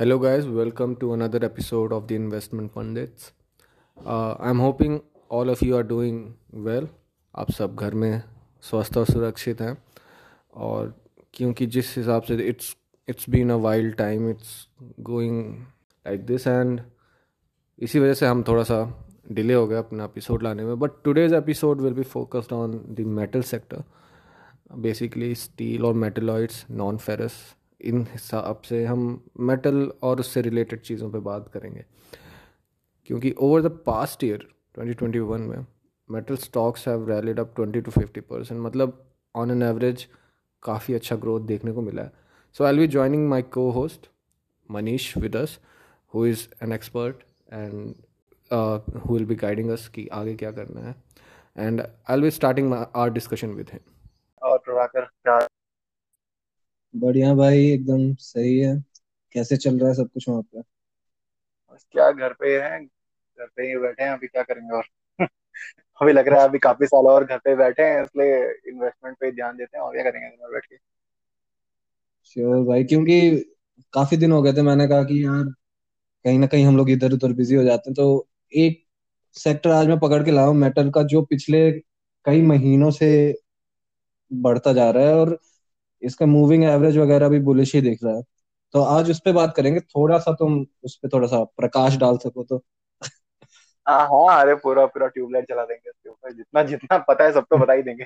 Hello, guys. Welcome to another episode of the Investment Pundits. Uh, I'm hoping all of you are doing well. आप सब घर में स्वस्थ और सुरक्षित हैं और क्योंकि जिस हिसाब से it's it's been a wild time it's going like this and इसी वजह से हम थोड़ा सा डिले हो गया अपना एपिसोड लाने में but today's episode will be focused on the metal sector basically steel और मेटलॉइड्स नॉन फेरस इन हिसाब से हम मेटल और उससे रिलेटेड चीज़ों पे बात करेंगे। क्योंकि ओवर द पास्ट ईयर 2021 में metal stocks have rallied up 20 to 50 percent मतलब ऑन एन एवरेज काफ़ी अच्छा ग्रोथ देखने को मिला है। सो आई be joining my co host Manish with us who is an expert and who will be guiding us कि आगे क्या करना है। And I be starting our discussion with him और प्रभाकर, क्या बढ़िया भाई एकदम सही है। कैसे चल रहा है सब कुछ वहाँ पे? बस क्या घर पे हैं घर पे ही बैठे हैं अभी क्या करेंगे और? अभी लग रहा है अभी काफ़ी साल और घर पे बैठे हैं इसलिए इन्वेस्टमेंट पे ध्यान देते हैं और क्या करेंगे घर बैठ के? श्योर भाई क्योंकि काफ़ी दिन हो गए थे मैंने कहा कि यार कहीं ना कहीं हम लोग इधर उधर बिज़ी हो जाते हैं तो एक सेक्टर आज मैं पकड़ के लाया हूँ मेटल का जो पिछले कई महीनों से बढ़ता जा रहा है और इसका मूविंग एवरेज वगैरह भी बुलिश ही दिख रहा है। तो आज उस पर बात करेंगे थोड़ा सा तुम उस पर थोड़ा सा प्रकाश डाल सको तो। हाँ हाँ अरे पूरा पूरा ट्यूबलाइट चला देंगे इसके ऊपर जितना जितना पता है सब तो बता ही देंगे।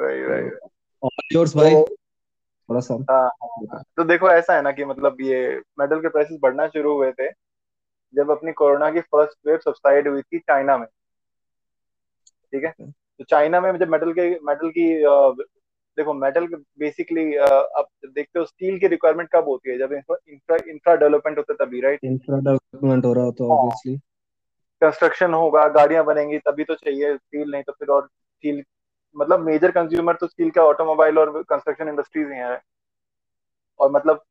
वही वही। योर्स भाई। तो थोड़ा सा। हाँ हाँ। तो देखो ऐसा है ना कि मतलब ये मेडल के प्राइसेस बढ़ना शुरू हुए थे जब अपनी कोरोना की फ़र्स्ट वेव सब्साइड हुई थी चाइना में। ठीक है? तो चाइना में जब मेटल के मेटल की देखो मेटल बेसिकली आप देखते हो स्टील की रिक्वायरमेंट कब होती है? जब इंफ्रा इंफ्रा डेवलपमेंट होता है तभी राइट इंफ्रा डेवलपमेंट हो रहा हो तो हाँ। ऑब्वियसली कंस्ट्रक्शन होगा गाड़ियाँ बनेंगी तभी तो चाहिए स्टील नहीं तो फिर और स्टील मतलब मेजर कंज्यूमर तो स्टील का ऑटोमोबाइल और कंस्ट्रक्शन इंडस्ट्रीज़ ही है। और मतलब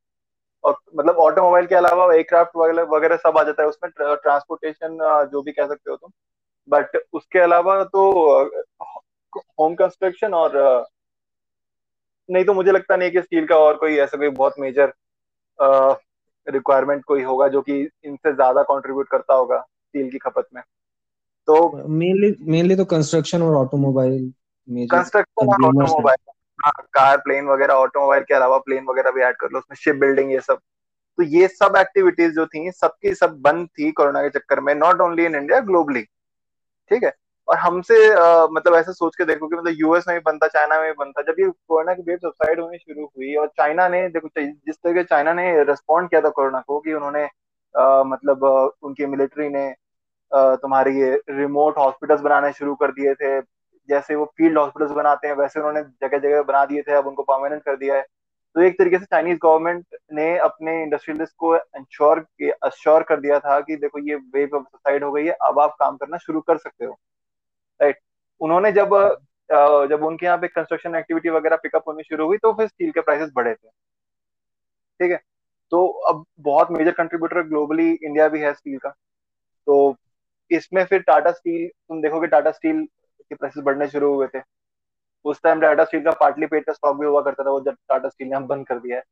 और मतलब ऑटोमोबाइल के अलावा एयरक्राफ्ट वगैरह वगैरह सब आ जाता है। उसमें ट्रांसपोर्टेशन जो भी कह सकते हो तुम। बट उसके अलावा तो होम कंस्ट्रक्शन और नहीं तो मुझे लगता नहीं कि स्टील का और कोई ऐसा कोई बहुत मेजर रिक्वायरमेंट कोई होगा जो कि इनसे ज़्यादा कंट्रीब्यूट करता होगा स्टील की खपत में। तो मेनली मेनली तो कंस्ट्रक्शन और ऑटोमोबाइल कंस्ट्रक्शन और ऑटोमोबाइल हाँ। कार प्लेन वगैरह ऑटोमोबाइल के अलावा प्लेन वगैरह भी ऐड कर लो उसमें शिप बिल्डिंग ये सब। तो ये सब एक्टिविटीज़ जो थी सबकी सब बंद थी कोरोना के चक्कर में not only in India globally ठीक है? और हमसे मतलब ऐसा सोच के देखो कि मतलब यूएस में भी बनता चाइना में भी बनता। जब ये कोरोना की वेव सबसाइड होनी शुरू हुई और चाइना ने देखो जिस तरह के चाइना ने रिस्पॉन्ड किया था कोरोना को कि उन्होंने मतलब उनकी मिलिट्री ने अ, तुम्हारी ये रिमोट हॉस्पिटल्स बनाने शुरू कर दिए थे। जैसे वो फ़ील्ड हॉस्पिटल्स बनाते हैं वैसे उन्होंने जगह जगह बना दिए थे अब उनको परमानेंट कर दिया है। तो एक तरीके से चाइनीज़ गवर्नमेंट ने अपने इंडस्ट्रियलिस्ट को इंश्योर अश्योर कर दिया था कि देखो ये वेव अब सबसाइड हो गई है अब आप काम करना शुरू कर सकते हो। राइट उन्होंने जब जब उनके यहाँ पे कंस्ट्रक्शन एक्टिविटी वगैरह पिकअप होनी शुरू हुई तो फिर स्टील के प्राइसेस बढ़े थे। ठीक है? तो अब बहुत मेजर कंट्रीब्यूटर ग्लोबली इंडिया भी है स्टील का। तो इसमें फिर टाटा स्टील तुम देखोगे टाटा स्टील के प्राइसेस बढ़ने शुरू हुए थे। उस टाइम टाटा स्टील का पार्टली पेड का स्टॉक भी हुआ करता था, वो जब टाटा स्टील ने हम बंद कर दिया है।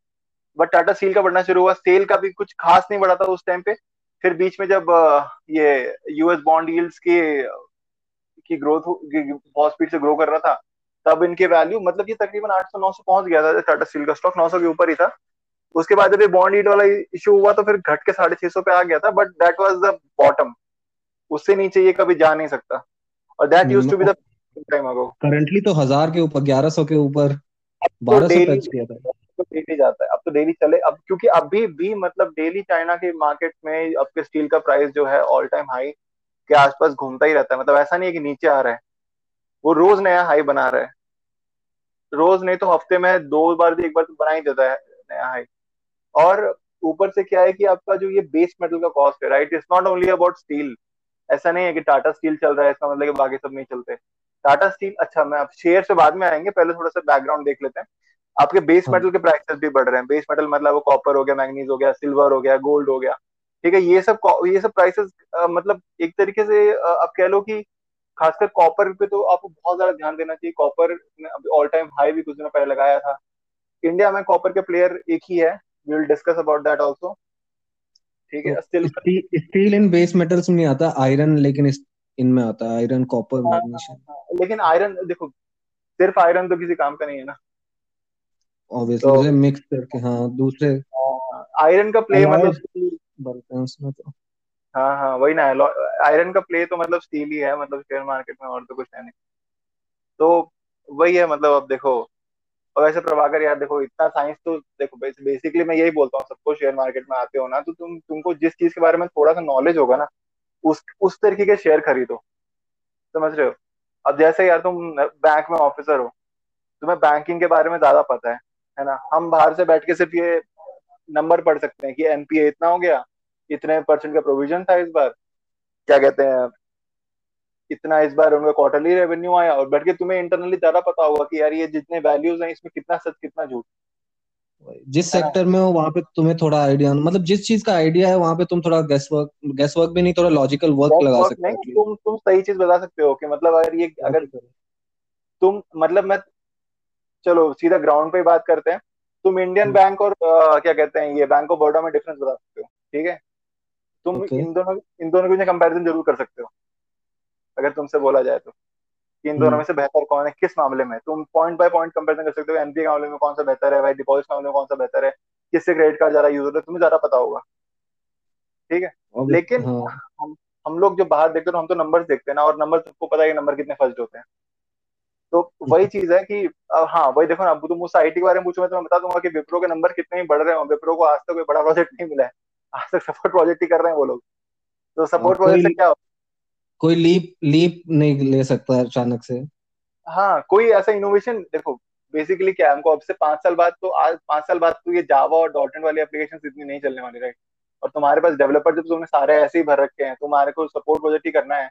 बट टाटा स्टील का बढ़ना शुरू हुआ सेल का भी कुछ खास नहीं बढ़ा था उस टाइम पे। फिर बीच में जब ये यूएस बॉन्ड यील्ड्स की की ग्रोथ बहुत स्पीड से ग्रो कर रहा था तब इनके वैल्यू मतलब ये तकरीबन 800 900 पहुँच गया था टाटा स्टील का स्टॉक 900 के ऊपर ही था। उसके बाद जब ये बॉन्ड यील्ड वाला इशू हुआ तो फिर घट के साढ़े छह सौ पे आ गया था but that was the bottom उससे नीचे ये कभी जा नहीं सकता। और that used to be the time ago currently तो हज़ार के ऊपर ग्यारह सौ के ऊपर तो बारह सौ टच किया था। तो डेली जाता है अब तो डेली चले अब क्योंकि अभी भी मतलब डेली चाइना के मार्केट में अब के स्टील का प्राइस जो है ऑल टाइम हाई के आसपास घूमता ही रहता है। मतलब ऐसा नहीं है कि नीचे आ रहा है। वो रोज नया हाई बना रहा है। रोज नहीं तो हफ़्ते में दो बार भी एक बार तो बना ही देता है नया हाई। और ऊपर से क्या है कि आपका जो ये बेस मेटल का कॉस्ट है right it's not only about steel ऐसा नहीं है कि टाटा स्टील चल रहा है इसका मतलब कि बाकी सब नहीं चलते। टाटा स्टील अच्छा मैं आप शेयर से बाद में आएँगे पहले थोड़ा सा बैकग्राउंड देख लेते हैं। आपके बेस हाँ। मेटल के प्राइसेस भी बढ़ रहे हैं। बेस मेटल मतलब वो कॉपर हो गया मैग्नीज हो गया सिल्वर हो गया गोल्ड हो गया। ठीक है ये सब ये सब प्राइसेस मतलब एक तरीके से आप कह लो कि खासकर कॉपर पे तो आपको बहुत ज़्यादा ध्यान देना चाहिए। कॉपर ने अभी ऑल टाइम हाई भी कुछ दिनों पहले लगाया था। इंडिया में कॉपर के प्लेयर एक ही है। We will discuss about that also ठीक है still steel in base metals में नहीं आता आयरन लेकिन इनमें आता है आयरन कॉपर मैग्नीशियम लेकिन आयरन देखो सिर्फ़ आयरन तो किसी काम का नहीं है ना। ऑब्वियसली तो, मिक्स करके हाँ दूसरे आयरन का प्ले मतलब बनते हैं उसमें तो। हाँ हाँ वही ना आयरन का प्ले तो मतलब स्टील ही है मतलब शेयर मार्केट में और तो कुछ है नहीं। तो वही है मतलब अब देखो और वैसे प्रभाकर यार देखो, इतना साइंस तो देखो बेसिकली मैं यही बोलता हूँ, सबको शेयर मार्केट में आते हो ना तो तुम, तुमको जिस चीज़ के बारे में थोड़ा सा नॉलेज होगा ना, उस उस तरीके के शेयर खरीदो। समझ रहे हो? अब जैसे यार तुम बैंक में ऑफिसर हो, तुम्हें बैंकिंग के बारे में ज़्यादा पता है है ना? हम बाहर से बैठ के सिर्फ़ ये नंबर पढ़ सकते हैं कि एनपीए इतना हो गया इतने परसेंट का प्रोविज़न था इस बार। क्या कहते हैं? इतना इस बार उनका क्वार्टरली रेवेन्यू आया और बैठ के तुम्हें इंटरनली ज़्यादा पता होगा कि यार ये जितने वैल्यूज़ हैं इसमें कितना सच कितना झूठ। जिस सेक्टर में हो वहाँ पे तुम्हें थोड़ा आइडिया मतलब जिस चीज़ का आइडिया है वहाँ पे तुम थोड़ा गैस वर्क गैस वर्क भी नहीं थोड़ा लॉजिकल वर्क लगा सकते हो। तुम तुम सही चीज़ बता सकते हो कि मतलब अगर ये अगर तुम मतलब मैं चलो सीधा ग्राउंड पे बात करते हैं। तुम इंडियन बैंक हम्म। और आ, क्या कहते हैं ये बैंक ऑफ़ बड़ौदा में डिफरेंस बता सकते हो ठीक है तुम okay. इन दोनों इन दोनों के कंपैरिजन ज़रूर कर सकते हो अगर तुमसे बोला जाए तो कि इन दोनों हम्म। में से बेहतर कौन है किस मामले में तुम पॉइंट बाय पॉइंट कंपेरिजन कर सकते हो एनपी के मामले में कौन सा बेहतर है भाई डिपॉजिट के मामले में कौन सा बेहतर है किससे क्रेडिट कार्ड ज़्यादा यूज़ होता है तुम्हें ज़्यादा पता होगा ठीक है लेकिन हाँ. हम हम लोग जो बाहर देखते हैं हम तो नंबर्स देखते हैं ना और नंबर सबको पता है नंबर कितने फ़र्स्ट होते हैं तो वही। चीज़ है कि हाँ वही देखो ना अब तुम उस आईटी के बारे में पूछो मैं तुम्हें बता दूँगा कि विप्रो के नंबर कितने ही बढ़ रहे हैं। विप्रो को आज तक कोई बड़ा प्रोजेक्ट नहीं मिला है। आज तक सपोर्ट प्रोजेक्ट ही कर रहे हैं वो लोग। तो सपोर्ट प्रोजेक्ट से क्या कोई लीप लीप नहीं ले सकता अचानक से। हाँ कोई ऐसा इनोवेशन देखो बेसिकली क्या हमको अब से पाँच साल बाद तो आज पाँच साल बाद तो ये जावा और. डॉट वाली एप्लीकेशन इतनी नहीं चलने वाली राइट और तुम्हारे पास डेवलपर जब तुमने सारे ऐसे ही भर रखे हैं तुम्हारे को सपोर्ट प्रोजेक्ट ही करना है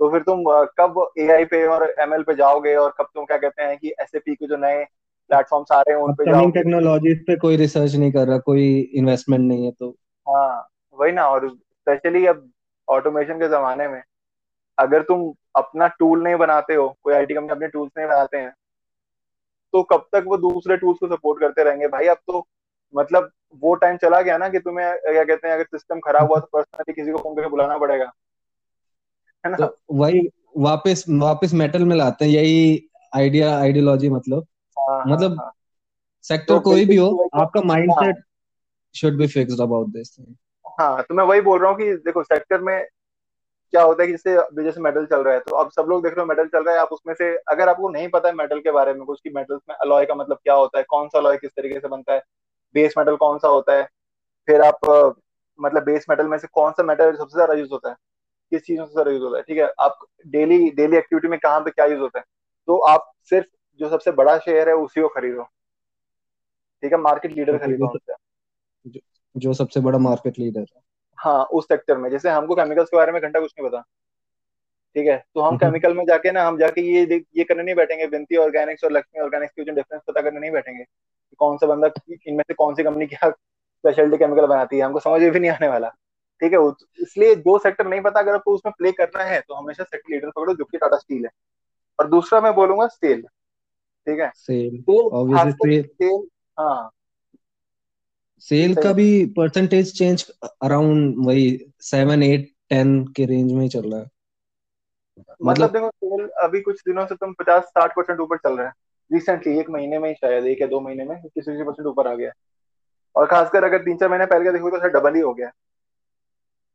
तो फिर तुम कब एआई पे और एमएल पे जाओगे और कब तुम क्या कहते हैं कि एस के जो नए प्लेटफॉर्म आ रहे हैं उन पे जाओगे? टेक्नोलॉजी पे कोई रिसर्च नहीं कर रहा कोई इन्वेस्टमेंट नहीं है तो। हाँ वही ना और स्पेशली अब ऑटोमेशन के जमाने में अगर तुम अपना टूल नहीं बनाते हो कोई आईटी कंपनी अपने टूल्स नहीं बनाते हैं तो कब तक वो दूसरे टूल्स को सपोर्ट करते रहेंगे? भाई अब तो मतलब वो टाइम चला गया ना कि तुम्हें क्या कहते हैं अगर सिस्टम खराब हुआ तो पर्सनली किसी को फ़ोन करके बुलाना पड़ेगा। है ना? तो वही वापस वापस मेटल में लाते हैं यही आइडिया आइडियोलॉजी मतलब। हाँ, हाँ मतलब हाँ, सेक्टर तो कोई भी हो आपका mindset should be fixed about this हाँ तो मैं वही बोल रहा हूँ कि देखो सेक्टर में क्या होता है कि जैसे जैसे मेडल चल रहा है तो अब सब लोग देख रहे हो मेडल चल रहा है आप उसमें से अगर आपको नहीं पता है मेडल के बारे में कुछ की मेडल्स में अलॉय का मतलब क्या होता है कौन सा अलॉय किस तरीके से बनता है बेस मेटल कौन सा होता है फिर आप मतलब बेस मेटल में से कौन सा मेटल सबसे ज़्यादा यूज़ होता है? किस चीज़ सबसे ज़्यादा यूज़ होता है ठीक है? आप डेली डेली एक्टिविटी में कहाँ पे क्या यूज़ होता है? तो आप सिर्फ़ जो सबसे बड़ा शेयर है उसी को खरीदो। ठीक है? मार्केट लीडर खरीदो जो सबसे बड़ा मार्केट लीडर है। हाँ उस सेक्टर में। जैसे हमको केमिकल्स के बारे में घंटा कुछ नहीं पता। ठीक है? तो हम केमिकल हम्म। में जाके ना हम जाके ये ये करने नहीं बैठेंगे। विंती ऑर्गेनिक्स और लक्ष्मी ऑर्गेनिक्स के डिफरेंस पता करने नहीं बैठेंगे। कौन सा बंदा इनमें से कौन सी कंपनी क्या स्पेशलिटी केमिकल बनाती है? हमको समझ भी नहीं आने वाला। ठीक है इसलिए जो सेक्टर नहीं पता अगर आपको उसमें प्ले करना है तो हमेशा सेक्टर लीडर पकड़ो जो कि टाटा स्टील है। और दूसरा मैं बोलूँगा सेल ठीक है? सेल सेल हाँ। सेल का भी परसेंटेज चेंज अराउंड वही सेवन एट टेन के रेंज में ही चल रहा है। मतलब, मतलब देखो सेल अभी कुछ दिनों से तुम पचास साठ परसेंट ऊपर चल रहा है। रिसेंटली एक महीने में ही शायद एक या दो महीने में किसी परसेंट ऊपर आ गया। और खासकर अगर तीन चार महीने पहले का देखो तो डबल ही हो गया।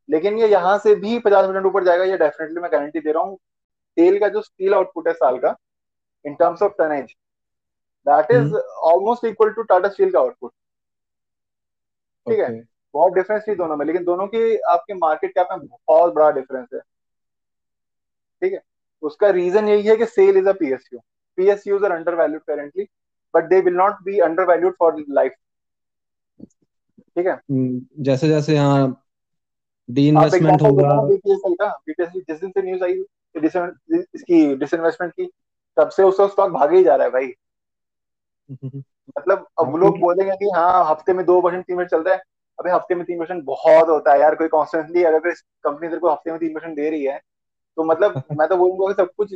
लेकिन ये यहाँ से भी पचास परसेंट ऊपर जाएगा ये डेफिनेटली मैं गारंटी दे रहा हूँ। तेल का जो स्टील आउटपुट है साल का in terms of tonnage that is almost equal to Tata Steel का आउटपुट ठीक है? बहुत डिफरेंस थी दोनों में लेकिन दोनों की आपके मार्केट कैप में बहुत बड़ा डिफरेंस है। ठीक है? उसका रीजन यही है कि SAIL is a PSU PSUs are under valued currently but they will not be under valued for life ठीक है? हम्म, जैसे जैसे यहाँ डी इन्वेस्टमेंट होगा। का जिस दिन से न्यूज़ आई इसकी डिसइन्वेस्टमेंट की तब से उसका स्टॉक भागे ही जा रहा है भाई। मतलब अब लोग बोलेंगे कि हाँ हफ़्ते में दो परसेंट तीन परसेंट चल रहा है। अभी हफ़्ते में तीन परसेंट बहुत होता है यार कोई कॉन्स्टेंटली अगर कोई कंपनी तेरे को हफ़्ते में तीन परसेंट दे रही है तो मतलब मैं तो बोलूँगा कि सब कुछ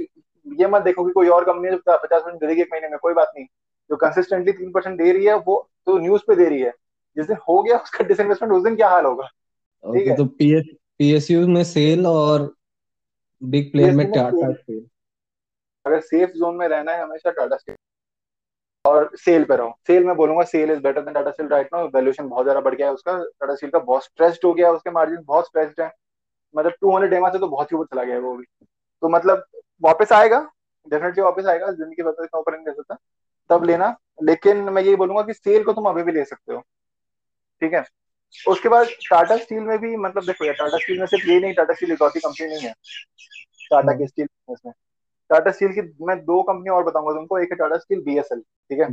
ये मत देखो कि कोई और कंपनी जो पचास परसेंट देगी एक महीने में कोई बात नहीं। जो कंसिस्टेंटली तीन परसेंट दे रही है वो तो न्यूज़ पे दे रही है। जिस दिन हो गया उसका डिसइन्वेस्टमेंट उस दिन क्या हाल होगा? ओके है। तो पीएस पीएसयू में सेल और बिग प्लेयर में टाटा सेल सेल अगर सेफ़ जोन में रहना है हमेशा टाटा स्टील और सेल पे रहो। सेल में बोलूँगा SAIL is better than Tata Steel right now valuation बहुत ज़्यादा बढ़ गया है उसका। टाटा स्टील का बहुत स्ट्रेस्ड हो गया है उसके मार्जिन बहुत स्ट्रेस्ड है। मतलब टू हंड्रेड एमा से तो बहुत ही ऊपर चला गया है वो भी। तो मतलब वापस आएगा। डेफिनेटली वापस आएगा। ज़िंदगी भर इतना ऊपर नहीं कर सकता तब लेना। लेकिन मैं यही बोलूँगा कि सेल को तुम अभी भी ले सकते हो। ठीक है? उसके बाद टाटा स्टील में भी मतलब देखो यार टाटा स्टील में सिर्फ़ ये नहीं टाटा स्टील इकलौती कंपनी नहीं है। टाटा की स्टील में। टाटा स्टील की मैं दो कंपनी और बताऊँगा तुमको एक है टाटा स्टील बीएसएल ठीक है?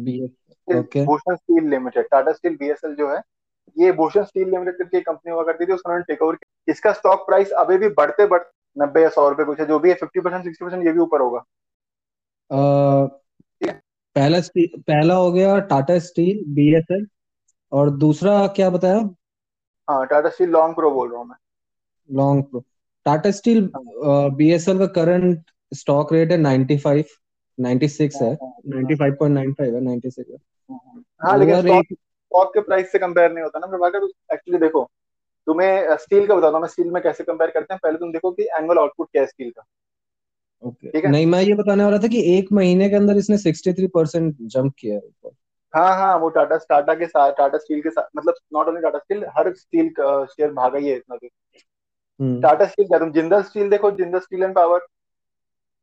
Bhushan steel limited Tata steel BSL जो है ये भूषण स्टील लिमिटेड करके कंपनी हुआ करती थी उसको उन्होंने टेक ओवर किया इसका स्टॉक प्राइस अभी भी बढ़ते बढ़ते नब्बे या सौ रुपए कुछ है जो भी है फिफ्टी परसेंट सिक्सटी परसेंट ये भी ऊपर होगा। पहला पहला हो गया टाटा स्टील बीएसएल और दूसरा क्या बताया? हाँ टाटा स्टील लॉन्ग प्रो बोल रहा हूँ मैं। लॉन्ग प्रो टाटा स्टील हाँ। बीएसएल का करंट स्टॉक रेट है 95 96 है। हाँ हाँ। हाँ 95.95 है 96 है। हाँ, हाँ। लेकिन स्टॉक स्टॉक के प्राइस से कंपेयर नहीं होता ना। प्रभाकर एक्चुअली देखो तुम्हें स्टील का बताता हूँ मैं स्टील में कैसे कंपेयर करते हैं। पहले तुम देखो कि एनुअल आउटपुट क्या है स्टील का। ओके ठीक है? नहीं मैं ये बताने वाला था कि एक महीने के अंदर इसने 63 परसेंट जंप किया है ऊपर। हाँ हाँ वो टाटा टाटा के साथ टाटा स्टील के साथ मतलब नॉट ओनली टाटा स्टील हर स्टील शेयर भागा ही है इतना भी। हम्म। टाटा स्टील क्या तुम जिंदल स्टील देखो जिंदल स्टील एंड पावर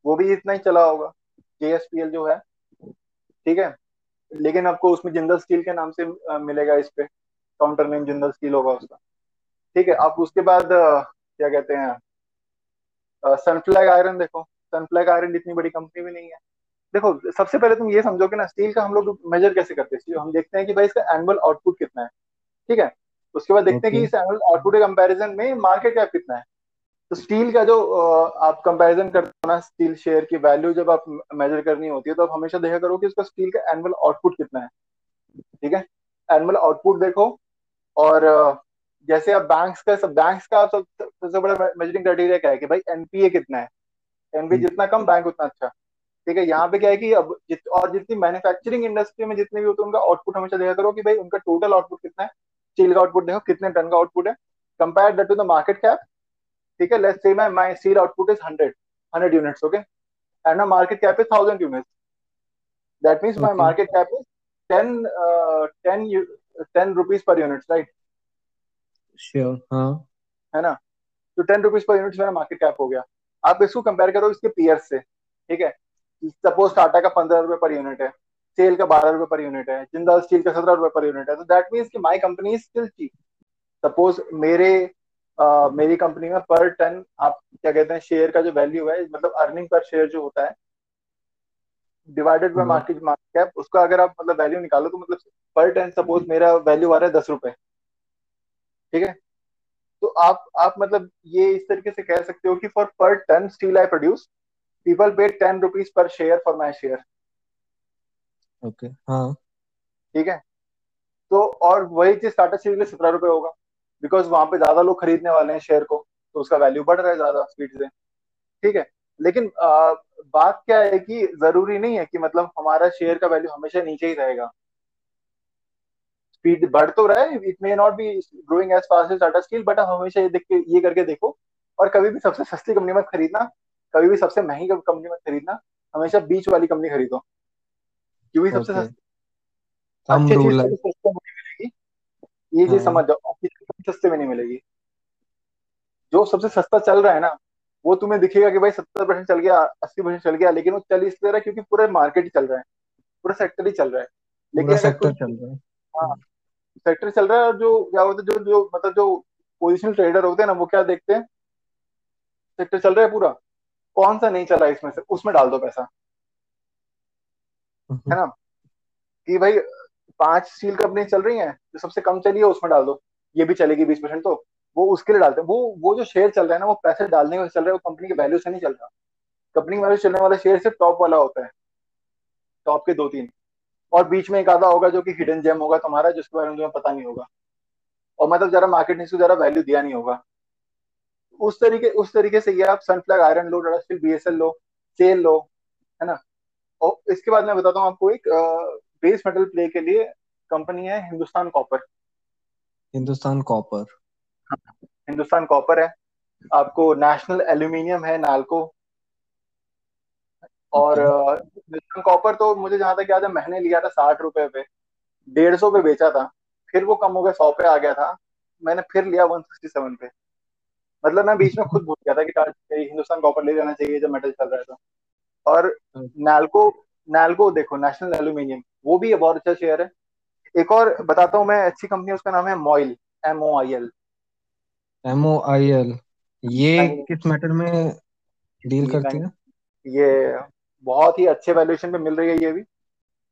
वो भी इतना ही चला होगा जेएसपीएल जो है ठीक है? लेकिन आपको उसमें जिंदल स्टील के नाम से मिलेगा इस पे काउंटर नेम जिंदल स्टील होगा उसका ठीक है? आप उसके बाद क्या कहते हैं सनफ्लैग आयरन देखो सनफ्लैग आयरन इतनी बड़ी कंपनी भी नहीं है। देखो सबसे पहले तुम ये समझो कि ना स्टील का हम लोग मेजर कैसे करते हैं? हम देखते हैं कि भाई इसका एनुअल आउटपुट कितना है। ठीक है? उसके बाद देखते हैं कि इस एनुअल आउटपुट के कंपैरिजन में मार्केट कैप कितना है। तो स्टील का जो आप कंपैरिजन करते हो ना स्टील शेयर की वैल्यू जब आप मेजर करनी होती है तो आप हमेशा देखा करो कि उसका स्टील का एनुअल आउटपुट कितना है। ठीक है? एनुअल आउटपुट देखो और जैसे आप बैंक्स का सब बैंक्स का सबसे बड़ा मेजरिंग क्राइटेरिया क्या है कि भाई एनपीए कितना है? एनपीए जितना कम बैंक उतना अच्छा। ठीक है यहाँ पे क्या है कि अब जित, और जितनी मैन्युफैक्चरिंग इंडस्ट्री में जितने भी होते हैं उनका आउटपुट हमेशा देखा करो कि भाई उनका टोटल आउटपुट कितना है। स्टील का आउटपुट देखो कितने टन का आउटपुट है। Compare to the market cap ठीक है let's say my my steel output is 100 100 units okay and my market cap is 1000 units that means my market cap is 10 uh, 10 u- 10 rupees per unit right sure हाँ। है ना? तो ten rupees per unit मेरा market cap हो गया। आप इसको compare करो इसके पीयर्स से ठीक है? सपोज़ टाटा का पंद्रह रुपए पर यूनिट है सेल का बारह रुपए पर यूनिट है जिंदाल स्टील का सत्रह रुपए पर यूनिट है तो दैट मीन्स कि my company is still cheap suppose मेरे अ, मेरी कंपनी में पर टन आप क्या कहते हैं शेयर का जो वैल्यू है मतलब अर्निंग पर शेयर जो होता है divided by market market cap उसका अगर आप मतलब वैल्यू निकालो तो मतलब पर टन सपोज़ मेरा वैल्यू आ रहा है दस रुपए। ठीक है? तो आप आप मतलब ये इस तरीके से कह सकते हो कि for per ton steel I produce people pay ten rupees per share for my share okay हाँ। ठीक है? तो और वही चीज़ टाटा स्टील के लिए सत्रह रुपए होगा। बिकॉज़ वहाँ पे ज़्यादा लोग खरीदने वाले हैं शेयर को तो उसका वैल्यू बढ़ रहा है ज़्यादा स्पीड से। ठीक है? लेकिन आ, बात क्या है कि ज़रूरी नहीं है कि मतलब हमारा शेयर का वैल्यू हमेशा नीचे ही रहेगा। स्पीड बढ़ तो रहा है it may not be growing as fast as Tata Steel but हमेशा ये देख के ये करके देखो। और कभी भी सबसे सस्ती कंपनी में खरीदना कभी भी सबसे महँगी कंपनी मत खरीदना हमेशा बीच वाली कंपनी खरीदो क्योंकि सबसे थंब अच्छी चीज़ सस्ते में नहीं मिलेगी। ये चीज़ हाँ समझ जाओ सस्ते में नहीं मिलेगी। जो सबसे सस्ता चल रहा है ना वो तुम्हें दिखेगा कि भाई सत्तर परसेंट चल गया अस्सी परसेंट चल गया लेकिन वो चल इसलिए रहा है क्योंकि पूरा मार्केट ही चल रहा है पूरा सेक्टर ही चल रहा है। लेकिन सेक्टर चल रहा है। हाँ सेक्टर चल रहा है और जो क्या होता है जो जो मतलब जो पोजिशनल ट्रेडर होते हैं ना वो क्या देखते हैं? सेक्टर चल रहा है पूरा। कौन सा नहीं चला इसमें से? उसमें डाल दो पैसा। है हम्म, ना? कि भाई पाँच स्टील कंपनी चल रही हैं जो सबसे कम चली है उसमें डाल दो। ये भी चलेगी बीस परसेंट तो। वो उसके लिए डालते हैं। वो वो जो शेयर चल रहा है ना वो पैसे डालने का चल रहा है वो कंपनी के वैल्यू से नहीं चल रहा। कंपनी वैल्यू चलने वाला शेयर सिर्फ़ टॉप वाला होता है। टॉप के दो तीन और बीच में एक आधा होगा जो कि हिडन जेम होगा तुम्हारा जिसके बारे में तुम्हें पता नहीं होगा। और मतलब जरा मार्केट ने इसको जरा वैल्यू दिया नहीं होगा। उस तरीके उस तरीके से ये आप सनफ्लैग आयरन लो टाटा स्टील बीएसएल लो सेल लो है ना? और इसके बाद मैं बताता हूँ आपको एक बेस मेटल प्ले के लिए कंपनी है Hindustan copper Hindustan copper Hindustan copper है। आपको नेशनल एल्यूमिनियम है नालको और हिंदुस्तान कॉपर तो मुझे जहाँ तक याद है मैंने लिया था साठ रुपए पे। डेढ़ सौ पे बेचा था। फिर वो कम हो गया सौ पे आ गया था। मैंने फिर लिया वन सिक्सटी सेवन पे। मतलब मैं बीच में खुद भूल गया था कि हिंदुस्तान कॉपर ले जाना चाहिए जब मेटल चल रहा है तो। और नालको नालको देखो नेशनल एल्यूमिनियम वो भी बहुत अच्छा शेयर है। एक और बताता हूँ मैं अच्छी कंपनी उसका नाम है MOIL M O I L M O I L ये किस मैटर में डील करती है? ये बहुत ही अच्छे वैल्यूएशन पे मिल रही है ये भी।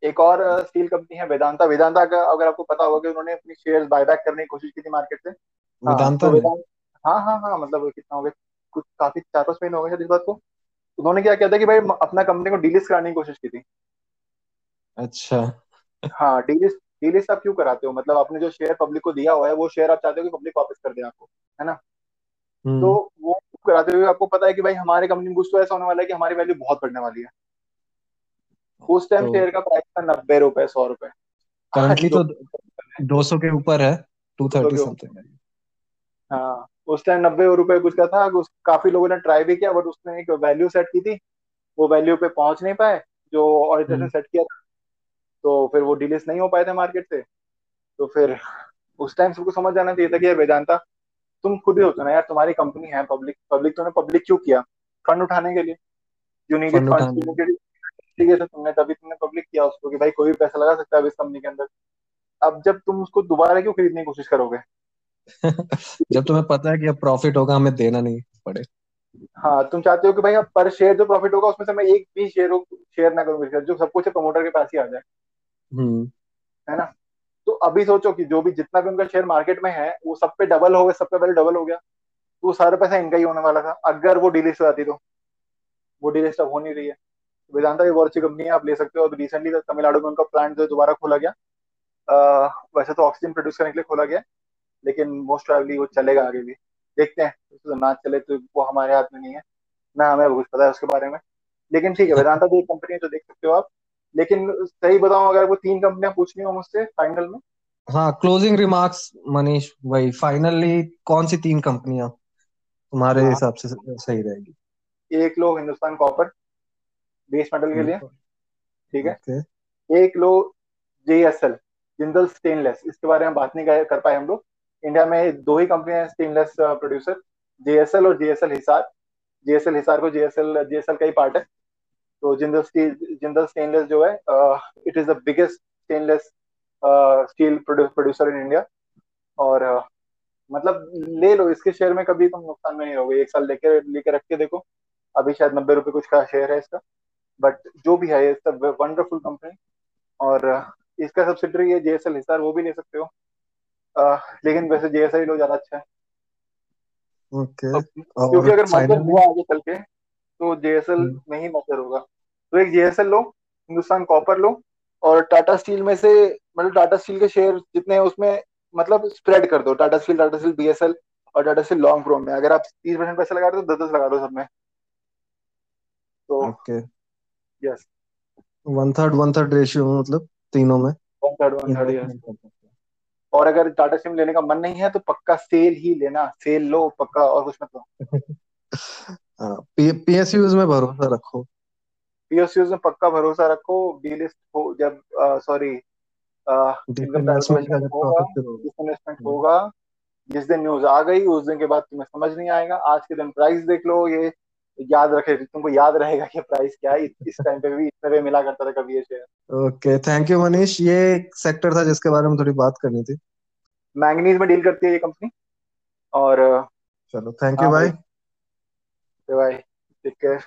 एक और स्टील कंपनी है वेदांता। वेदांता का अगर आपको पता होगा कि उन्होंने अपनी शेयर्स बायबैक करने की कोशिश की थी मार्केट से। हाँ वेदांता तो वेदांत हाँ हाँ हाँ मतलब कितना हो गया? कुछ काफ़ी चार पाँच महीने हो गए शायद इस बात को। उन्होंने क्या किया था कि भाई अपना कंपनी को डीलिस्ट कराने की कोशिश की थी। अच्छा। हाँ डीलिस्ट डीलिस्ट आप क्यों कराते हो? मतलब आपने जो शेयर पब्लिक को दिया हुआ है वो शेयर आप चाहते हो कि पब्लिक वापस कर दे आपको है ना? तो हम्म वो कराते हुए आपको पता है कि भाई हमारे कंपनी में कुछ तो ऐसा होने वाला है कि हमारी वैल्यू बहुत बढ़ने वाली है। उस टाइम तो शेयर का प्राइस था नब्बे रुपए सौ रुपए। आज करंटली दो तो दो सौ के ऊपर है टू सौ थर्टी के समथिंग है हाँ। उस टाइम नब्बे रुपए कुछ का था उस, काफ़ी लोगों ने ट्राई भी किया बट उसने एक वैल्यू सेट की थी। वो वैल्यू पे पहुँच नहीं पाए जो ऑडिटर्स ने हम्म। सेट किया था। तो फिर वो डिलीस नहीं हो पाए थे मार्केट से। तो फिर उस टाइम सबको समझ जाना चाहिए था कि यार वेदांता तुम खुद ही होते ना यार तुम्हारी कंपनी है पब्लिक पब्लिक तुमने पब्लिक क्यों किया? फंड उठाने के लिए। यू नीडेड फंड ठीक है तुमने तभी तुमने पब्लिक किया उसको कि भाई कोई भी पैसा लगा सकता है इस कंपनी के अंदर। अब जब तुम उसको दोबारा क्यों खरीदने की कोशिश करोगे? जब तुम्हें पता है कि अब प्रॉफिट होगा हमें देना नहीं पड़े। हाँ तुम चाहते हो कि भाई अब पर शेयर जो प्रॉफिट होगा उसमें से मैं एक भी शेयर शेयर ना करूँ जो सब कुछ प्रमोटर के पास ही आ जाए। हम्म। है ना? तो अभी सोचो कि जो भी जितना भी उनका शेयर मार्केट में है वो सब पे डबल हो गया सब पे वैल्यू डबल हो गया। तो सारा पैसा इनका ही होने वाला था। अगर वो डिलिस्ट हो जाती तो। वो डिलिस्ट अब हो नहीं रही है। वेदांता भी बहुत अच्छी कंपनी है आप ले सकते हो। अभी रिसेंटली तमिलनाडु में उनका प्लांट जो दोबारा खोला गया। अह, वैसे तो ऑक्सीजन प्रोड्यूस करने के लिए खोला गया है, लेकिन मोस्ट प्रोबेबली वो चलेगा आगे भी। देखते हैं। तो ना चले तो वो हमारे हाथ में नहीं है। ना हमें कुछ पता है उसके बारे में। लेकिन ठीक है वेदांता भी एक कंपनी है जो देख सकते हो आप। लेकिन सही बताऊँ अगर वो तीन कंपनियाँ पूछनी हो मुझसे फाइनल में? हाँ क्लोजिंग रिमार्क्स मनीष वही फाइनली कौन सी तीन कंपनियाँ तुम्हारे हाँ। हिसाब से सही रहेगी। एक लो हिंदुस्तान कॉपर बेस मेटल के लिए। ठीक है। ओके एक लो जेएसएल जिंदल स्टेनलेस इसके बारे में बात नहीं कर पाए हम लोग। इंडिया में दो ही कंपनियाँ हैं स्टेनलेस प्रोड्यूसर जेएसएल और जेएसएल हिसार जेएसएल हिसार को जेएसएल जेएसएल का ही पार्ट है. तो जिंदल स्टील जिंदल स्टेनलेस जो है it is the biggest stainless steel producer in India और uh, मतलब ले लो इसके शेयर में कभी तुम नुकसान में नहीं रहोगे। एक साल लेके लेके रख के देखो। अभी शायद नब्बे रुपए कुछ का शेयर है इसका। बट जो भी है इट्स वंडरफुल कंपनी और uh, इसका सब्सिडरी है जेएसएल हिसार वो भी ले सकते हो। लेकिन वैसे जेएसएल लो ज़्यादा अच्छा है। ओके। अब क्योंकि अगर मर्जर फाइनल हुआ आगे चल के तो जेएसएल में ही मर्जर होगा। तो एक जेएसएल लो हिंदुस्तान कॉपर लो और टाटा स्टील में से मतलब टाटा स्टील के शेयर जितने हैं उसमें मतलब स्प्रेड कर दो। Tata steel Tata steel BSL और टाटा स्टील लॉन्ग प्रो में। अगर आप तीस परसेंट पैसे लगा रहे हो तो दस दस लगा दो सब में। तो okay. Yes one third one third ratio मतलब तीनों में? One third one third yes और अगर टाटा सिम लेने का मन नहीं है तो पक्का सेल ही लेना। सेल लो पक्का और कुछ मत लो हाँ पीएसयूज में भरोसा रखो। पीएसयूज में पक्का भरोसा रखो। डीलिस्ट हो जब सॉरी डिसइन्वेस्टमेंट हम्म, होगा जिस दिन न्यूज़ आ गई उस दिन के बाद तुम्हें समझ नहीं आएगा। आज के दिन प्राइस देख लो ये याद रखे तुमको याद रहेगा कि प्राइस क्या है इस टाइम पे भी इतने पे मिला करता था कभी ये share okay thank you Manish ये एक सेक्टर था जिसके बारे में थोड़ी बात करनी थी। मैंगनीज में डील करती है ये कंपनी और चलो थैंक यू हाँ भाई। भाई बाय टेक केयर